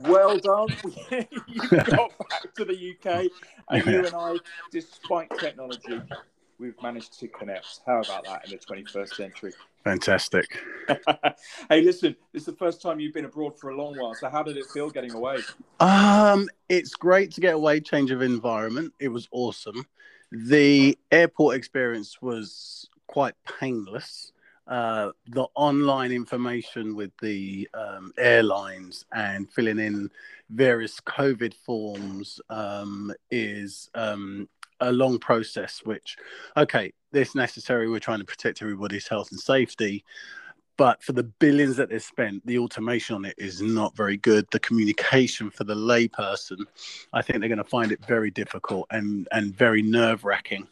well done. you got back to the UK, and you and I, despite technology, we've managed to connect. How about that in the 21st century? Fantastic. hey, listen, this is the first time you've been abroad for a long while. So, how did it feel getting away? Um, it's great to get away, change of environment. It was awesome. The airport experience was quite painless. Uh, the online information with the um, airlines and filling in various COVID forms um, is um, a long process. Which, okay, this necessary. We're trying to protect everybody's health and safety, but for the billions that they've spent, the automation on it is not very good. The communication for the layperson, I think they're going to find it very difficult and and very nerve wracking.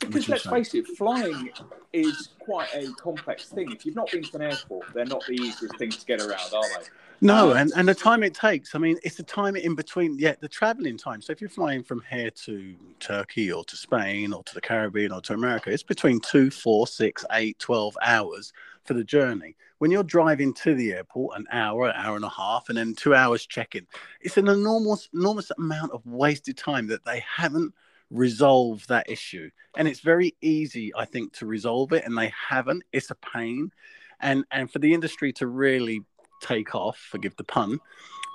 Because let's face it, flying is quite a complex thing. If you've not been to an airport, they're not the easiest things to get around, are they? No, um, and, and the time it takes. I mean, it's the time in between, yeah, the traveling time. So if you're flying from here to Turkey or to Spain or to the Caribbean or to America, it's between two, four, six, eight, 12 hours for the journey. When you're driving to the airport, an hour, an hour and a half, and then two hours check-in, it's an enormous, enormous amount of wasted time that they haven't – resolve that issue. And it's very easy, I think, to resolve it, and they haven't. It's a pain. And and for the industry to really take off, forgive the pun,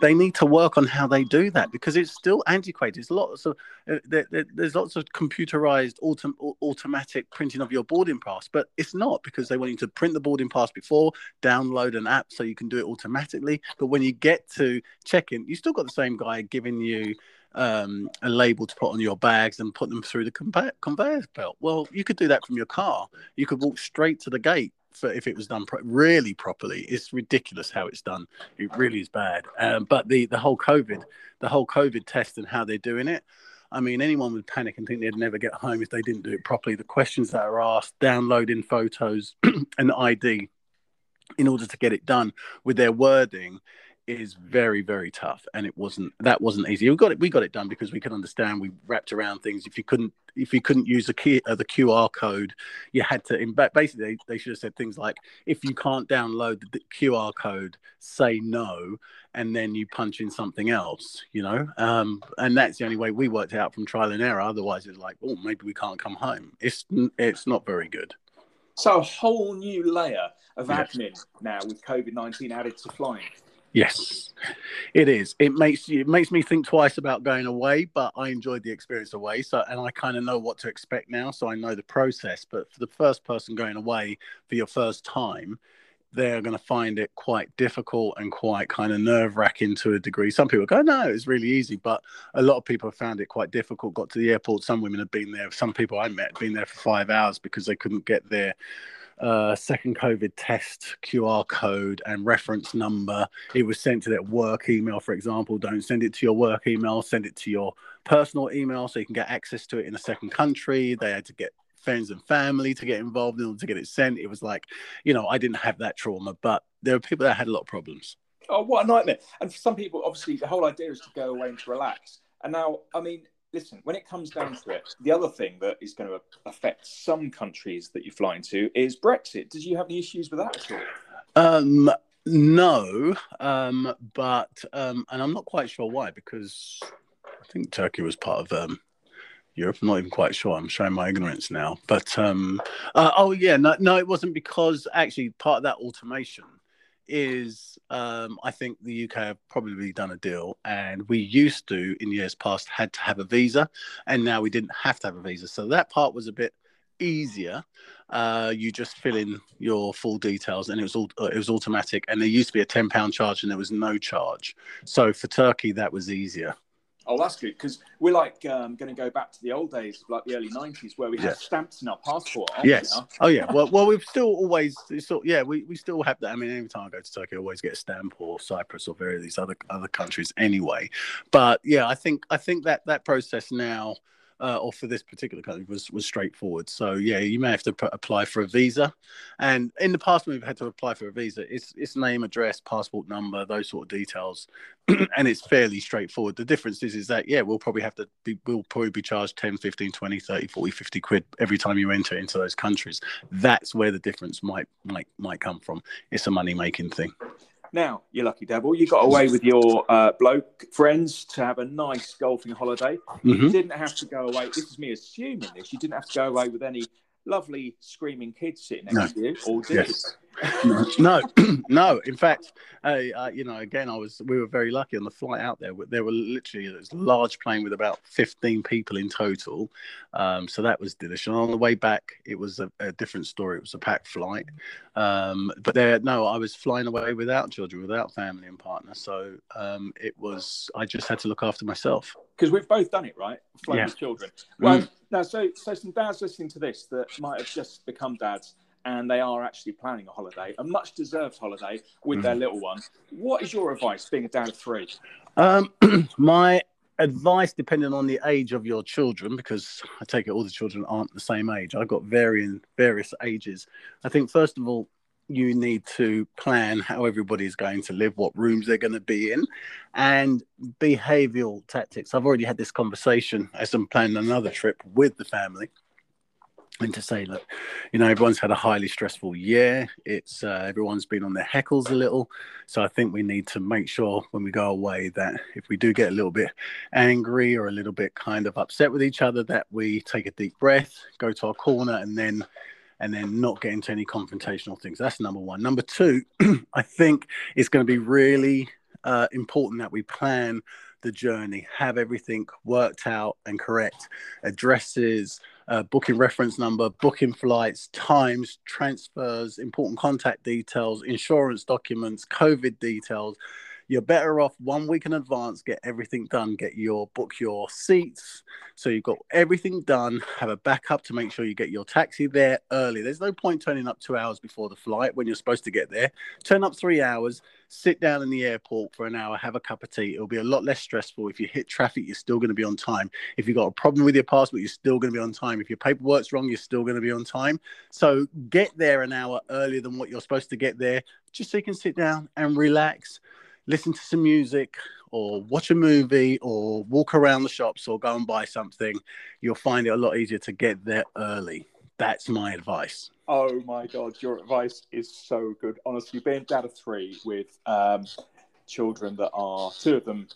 they need to work on how they do that because it's still antiquated. There's lots of uh, there, there, there's lots of computerized autom- automatic printing of your boarding pass, but it's not because they want you to print the boarding pass before, download an app so you can do it automatically. But when you get to check in, you still got the same guy giving you um, a label to put on your bags and put them through the conveyor, conveyor belt. Well, you could do that from your car. You could walk straight to the gate for if it was done pro- really properly. It's ridiculous how it's done. It really is bad. Um, but the the whole COVID, the whole COVID test and how they're doing it. I mean, anyone would panic and think they'd never get home if they didn't do it properly. The questions that are asked, downloading photos and ID in order to get it done with their wording is very very tough and it wasn't that wasn't easy. We got it we got it done because we could understand we wrapped around things. If you couldn't if you couldn't use the key uh, the qr code you had to in basically they, they should have said things like if you can't download the qr code say no and then you punch in something else you know? Um, and that's the only way we worked out from trial and error. Otherwise it's like oh maybe we can't come home. It's it's not very good. So a whole new layer of admin now with covid-19 added to flying Yes, it is. It makes it makes me think twice about going away, but I enjoyed the experience away. So, and I kind of know what to expect now, so I know the process. But for the first person going away for your first time, they're going to find it quite difficult and quite kind of nerve wracking to a degree. Some people go, no, it's really easy, but a lot of people have found it quite difficult. Got to the airport, some women have been there. Some people I met been there for five hours because they couldn't get there uh, second COVID test QR code and reference number. It was sent to that work email, for example. Don't send it to your work email, send it to your personal email so you can get access to it in a second country. They had to get friends and family to get involved in order to get it sent. It was like, you know, I didn't have that trauma, but there were people that had a lot of problems. Oh, what a nightmare. And for some people, obviously, the whole idea is to go away and to relax. And now, I mean, listen, when it comes down to it, the other thing that is going to affect some countries that you fly into is Brexit. Did you have any issues with that at all? Um, no, um, but um, and I'm not quite sure why because I think Turkey was part of um, Europe. I'm not even quite sure. I'm showing my ignorance now. But um, uh, oh yeah, no, no, it wasn't because actually part of that automation is um, I think the UK have probably done a deal, and we used to in years past had to have a visa, and now we didn't have to have a visa. So that part was a bit easier. Uh, you just fill in your full details, and it was all uh, it was automatic. And there used to be a ten pound charge, and there was no charge. So for Turkey, that was easier. Oh, that's good because we're like um, going to go back to the old days, like the early '90s, where we had stamps in our passport. Yes. Oh, yeah. Well, well, we've still always, so, yeah, we, we still have that. I mean, every time I go to Turkey, I always get a stamp or Cyprus or various these other other countries anyway. But yeah, I think I think that that process now uh, or for this particular country was was straightforward. So yeah, you may have to apply for a visa, and in the past we've had to apply for a visa. It's it's name, address, passport number, those sort of details, and it's fairly straightforward. The difference is is that yeah, we'll probably have to be we'll probably be charged 10, 15, 20, 30, 40, 50 quid every time you enter into those countries. That's where the difference might might might come from. It's a money making thing. Now, you lucky devil, you got away with your uh, bloke friends to have a nice golfing holiday. You Mhm. didn't have to go away. This is me assuming this. You didn't have to go away with any lovely screaming kids sitting next No. to you, or did Yes. no, no. In fact, uh, uh, you know, again, I was. We were very lucky on the flight out there. There were literally it was a large plane with about fifteen people in total. Um, so that was delicious. And on the way back, it was a, a different story. It was a packed flight. Um, but there, no, I was flying away without children, without family and partner. So um, it was. I just had to look after myself. because we've both done it, right? Flown Yeah. with children. Well, Mm. now, so so some dads listening to this that might have just become dads and they are actually planning a holiday, a much deserved holiday with Mm. their little one. What is your advice, being a dad of three? Um, my advice, depending on the age of your children, because I take it all the children aren't the same age. I've got varying various ages. I think first of all, you need to plan how everybody's going to live, what rooms they're going to be in, and behavioral tactics. I've already had this conversation as I'm planning another trip with the family. And to say, look, you know, everyone's had a highly stressful year. It's uh, everyone's been on their heckles a little. So I think we need to make sure when we go away that if we do get a little bit angry or a little bit kind of upset with each other, that we take a deep breath, go to our corner, and then and then not get into any confrontational things. That's number one. Number two, I think it's going to be really uh, important that we plan the journey, have everything worked out and correct, addresses, uh, booking reference number, booking flights, times, transfers, important contact details, insurance documents, COVID details. You're better off one week in advance, get everything done, get your book your seats. So you've got everything done, have a backup to make sure you get your taxi there early. There's no point turning up two hours before the flight when you're supposed to get there. Turn up three hours, sit down in the airport for an hour, have a cup of tea. It'll be a lot less stressful. If you hit traffic, you're still going to be on time. If you've got a problem with your passport, you're still going to be on time. If your paperwork's wrong, you're still going to be on time. So get there an hour earlier than what you're supposed to get there, just so you can sit down and relax, listen to some music, or watch a movie, or walk around the shops, or go and buy something. You'll find it a lot easier to get there early. That's my advice. Oh my God, your advice is so good. Honestly, being dad of three with um, children that are two of them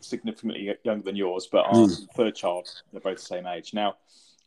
significantly younger than yours, but our Mm. third child, they're both the same age. Now,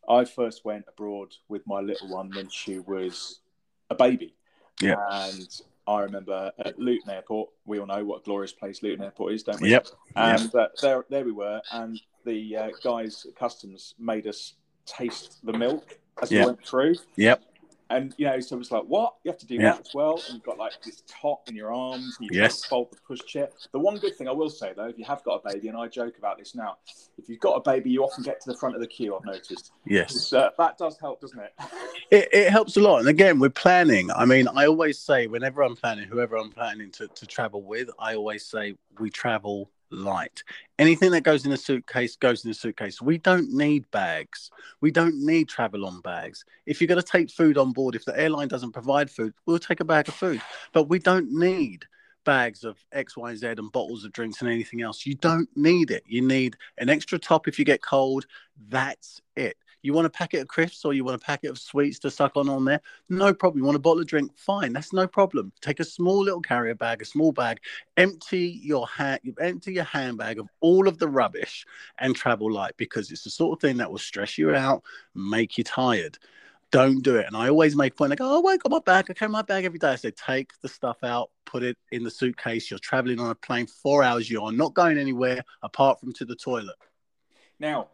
I first went abroad with my little one when she was a baby. Yeah. And I remember at Luton Airport, we all know what a glorious place Luton Airport is, don't we? Yep. And uh, there, there we were, and the uh, guys at customs made us taste the milk as Yeah. we went through. Yep. And you know, so it was like, what? You have to do Yeah. that as well. And you've got like this top in your arms, and you Yes. fold the pushchair. The one good thing I will say though, if you have got a baby, and I joke about this now, if you've got a baby, you often get to the front of the queue. I've noticed. Yes. So uh, that does help, doesn't it? It, it helps a lot. And again, we're planning. I mean, I always say, whenever I'm planning, whoever I'm planning to, to travel with, I always say we travel light. Anything that goes in a suitcase goes in a suitcase. We don't need bags. We don't need travel on bags. If you're going to take food on board, if the airline doesn't provide food, we'll take a bag of food. But we don't need bags of X, Y, Z and bottles of drinks and anything else. You don't need it. You need an extra top if you get cold. That's it. You want a packet of crisps or you want a packet of sweets to suck on on there? No problem. You want a bottle of drink? Fine, that's no problem. Take a small little carrier bag, a small bag, empty your hand, empty your handbag of all of the rubbish, and travel light because it's the sort of thing that will stress you out, make you tired. Don't do it. And I always make point. Go, oh, I got my bag. I carry my bag every day. I say, take the stuff out, put it in the suitcase. You're traveling on a plane four hours. You are not going anywhere apart from to the toilet. Now,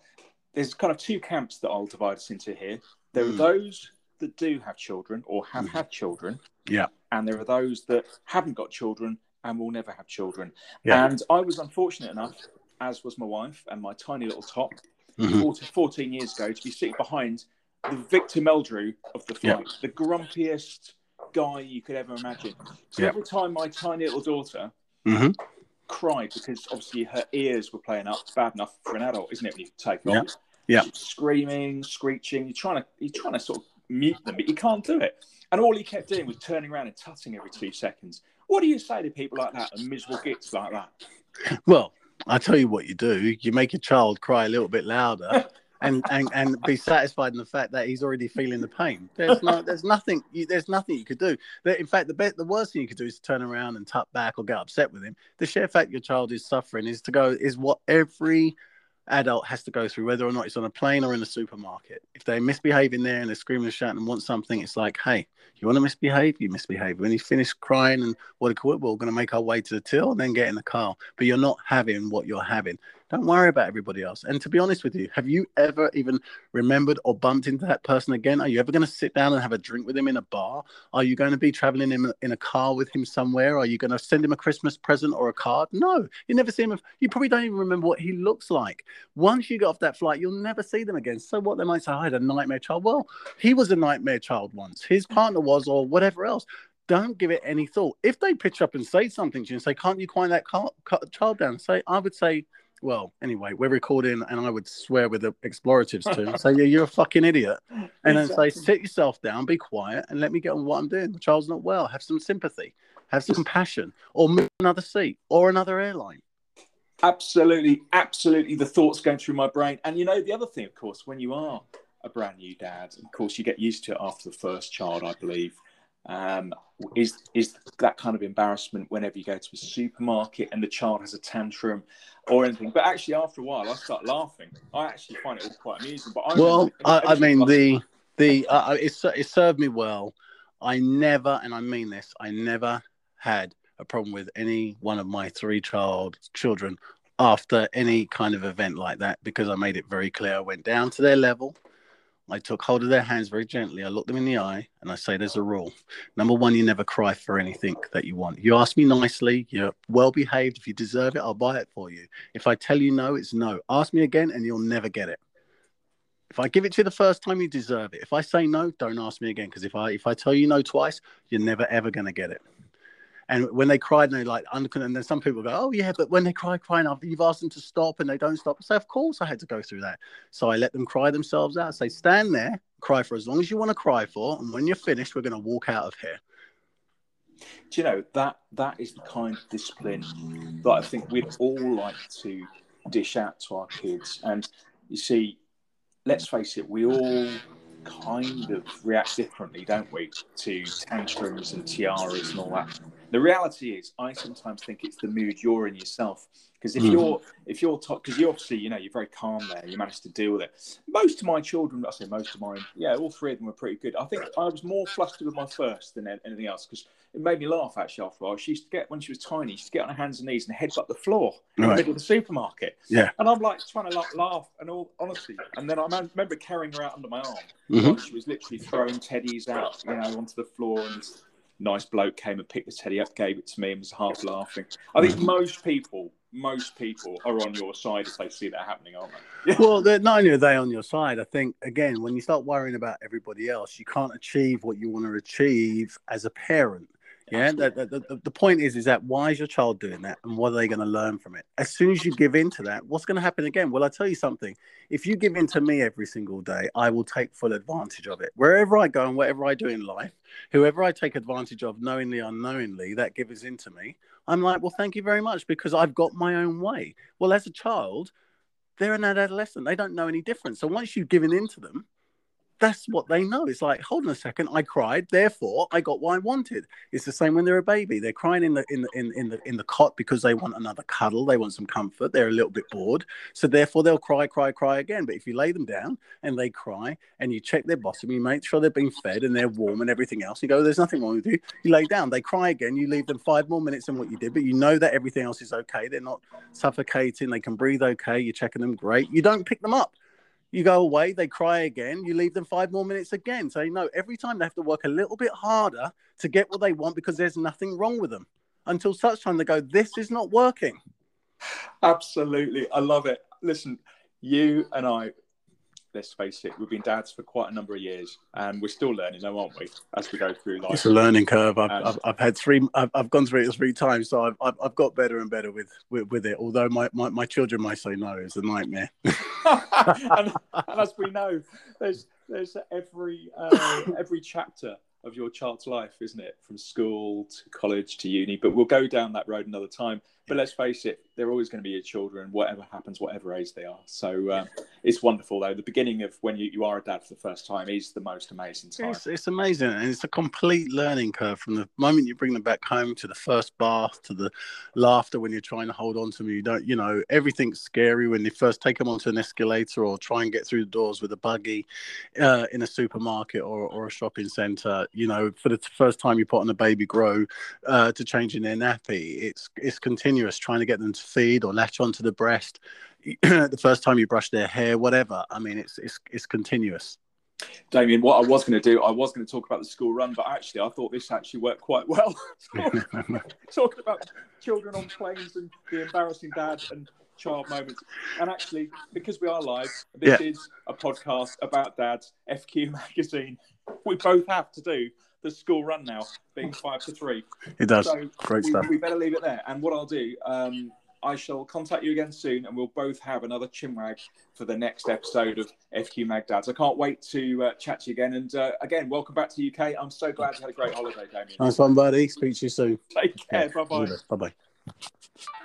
there's kind of two camps that I'll divide us into here. There are Mm. those that do have children or have Mm. had children. Yeah. And there are those that haven't got children and will never have children. Yeah. And I was unfortunate enough, as was my wife and my tiny little top, Mhm. 40, 14 years ago, to be sitting behind the Victor Meldrew of the Yeah. flight, the grumpiest guy you could ever imagine. So Yeah. every time my tiny little daughter Mhm. cried because obviously her ears were playing up. It's bad enough for an adult, isn't it? When you take Yeah. off, Yeah. Screaming, screeching. You're trying to you're trying to sort of mute them, but you can't do it. And all he kept doing was turning around and tutting every two seconds. What do you say to people like that and miserable gits like that? Well, I tell you what you do. You make your child cry a little bit louder, and, and and be satisfied in the fact that he's already feeling the pain. There's no, there's nothing, you, there's nothing you could do. In fact, the best, the worst thing you could do is turn around and tap back or get upset with him. The sheer fact your child is suffering is to go is what every adult has to go through, whether or not it's on a plane or in a supermarket. If they're misbehaving there and they're screaming and shouting and want something, it's like, hey, you want to misbehave? You misbehave. When you finish crying and what do you call it, we're going to make our way to the till and then get in the car. But you're not having what you're having. Don't worry about everybody else. And to be honest with you, have you ever even remembered or bumped into that person again? Are you ever going to sit down and have a drink with him in a bar? Are you going to be traveling in a, in a car with him somewhere? Are you going to send him a Christmas present or a card? No, you never see him. You probably don't even remember what he looks like. Once you get off that flight, you'll never see them again. So what they might say, I had a nightmare child. Well, he was a nightmare child once. His partner was, or whatever else don't give it any thought. If they pitch up and say something to you and say, "Can't you quiet that car, child down?" Say, I would say, well, anyway, we're recording, and I would swear with the exploratives too. so yeah, you're a fucking idiot, and exactly. then say, sit yourself down, be quiet, and let me get on what I'm doing. The child's not well. Have some sympathy, have some compassion, or move another seat or another airline. Absolutely, absolutely. The thoughts going through my brain, and you know the other thing, of course, when you are a brand new dad, of course, you get used to it after the first child, I believe um, is is that kind of embarrassment whenever you go to a supermarket and the child has a tantrum or anything. But actually, after a while, I start laughing. I actually find it all quite amusing. But I well, I, I, mean the the uh, uh, it it served me well. I never, and I mean this, I never had a problem with any one of my three child children after any kind of event like that because I made it very clear. I went down to their level. I took hold of their hands very gently. I looked them in the eye and I say, There's a rule. Number one, you never cry for anything that you want. You ask me nicely, you're well behaved. If you deserve it, I'll buy it for you. If I tell you no, it's no. Ask me again and you'll never get it. If I give it to you the first time, you deserve it. If I say no, don't ask me again. Because if I if I tell you no twice, you're never ever gonna get it. And when they cried, and they like, and then some people go, oh yeah, but when they cry, crying, you've asked them to stop and they don't stop. I say, of course I had to go through that. So I let them cry themselves out. Say, stand there, cry for as long as you want to cry for, and when you're finished, we're going to walk out of here. Do you know that that is the kind of discipline that I think we'd all like to dish out to our kids. And you see, let's face it, we all kind of react differently, don't we, to tantrums and tiaras and all that the reality is, I sometimes think it's the mood you're in yourself. Because if mm. you're if you're because you obviously you know you're very calm there, you managed to deal with it. Most of my children, I say most of mine, yeah, all three of them were pretty good. I think I was more flustered with my first than anything else because it made me laugh actually after a while. She used to get when she was tiny, she used to get on her hands and knees and headbutt the floor in right. the middle of the supermarket. Yeah, and I'm like trying to like, laugh and all honesty. And then I remember carrying her out under my arm. Mm-hmm. She was literally throwing teddies out, you know, onto the floor and nice bloke came and picked the teddy up, gave it to me, and was half laughing. I think most people, most people are on your side if they see that happening, aren't they? well, not only are they on your side, I think again, when you start worrying about everybody else, you can't achieve what you want to achieve as a parent. Yeah, the, the, the, the, point is, is that why is your child doing that, and what are they going to learn from it? As soon as you give in to that, what's going to happen again? Well, I tell you something. If you give in to me every single day, I will take full advantage of it. Wherever I go and whatever I do in life, whoever I take advantage of, knowingly, or unknowingly, that gives in to me, I'm like, well, thank you very much because I've got my own way. Well, as a child, they're an adolescent; they don't know any different. So once you've given in to them, that's what they know. It's like, hold on a second, I cried, therefore I got what I wanted. It's the same when they're a baby. They're crying in the in the in, in the in the cot because they want another cuddle, they want some comfort, they're a little bit bored. So therefore they'll cry, cry, cry again. But if you lay them down and they cry and you check their bottom, you make sure they're being fed and they're warm and everything else, you go, There's nothing wrong with you. You lay down, they cry again, you leave them five more minutes than what you did, but you know that everything else is okay. They're not suffocating, they can breathe okay, you're checking them great. You don't pick them up you go away, they cry again, you leave them five more minutes again. So, you know, every time they have to work a little bit harder to get what they want because there's nothing wrong with them until such time they go, This is not working. Absolutely. I love it. Listen, you and I let's face it, we've been dads for quite a number of years, and we're still learning, though, aren't we, as we go through life? It's a learning curve. I've, I've, I've, had three, I've, I've gone through it three times, so I've, I've, I've got better and better with, with, with, it. Although my, my, my children might say no, it's a nightmare. and, and, as we know, there's there's every uh, every chapter of your child's life, isn't it? From school to college to uni, but we'll go down that road another time. But let's face it, they're always going to be your children, whatever happens, whatever age they are. So um, it's wonderful, though. The beginning of when you, you are a dad for the first time is the most amazing time. It's, it's amazing, and it's a complete learning curve from the moment you bring them back home to the first bath to the laughter when you're trying to hold on to them. You don't, you know, everything's scary when you first take them onto an escalator or try and get through the doors with a buggy uh, in a supermarket or, or a shopping center. You know, for the first time you put on a baby grow uh, to changing their nappy, it's it's continuous trying to get them to feed or latch onto the breast. the first time you brush their hair, whatever. I mean, it's it's it's continuous. Damien, what I was going to do, I was going to talk about the school run, but actually, I thought this actually worked quite well. Talking about children on planes and the embarrassing dad and child moments. And actually, because we are live, this yeah. is a podcast about dads, FQ magazine. We both have to do the school run now, being five to three. It does. So Great we, stuff. We better leave it there. And what I'll do, um, I shall contact you again soon, and we'll both have another chinwag for the next episode of FQ Mag Dads. I can't wait to uh, chat to you again. And uh, again, welcome back to UK. I'm so glad you had a great holiday, Damien. Nice one, buddy. Speak to you soon. Take care. Bye bye. Bye bye.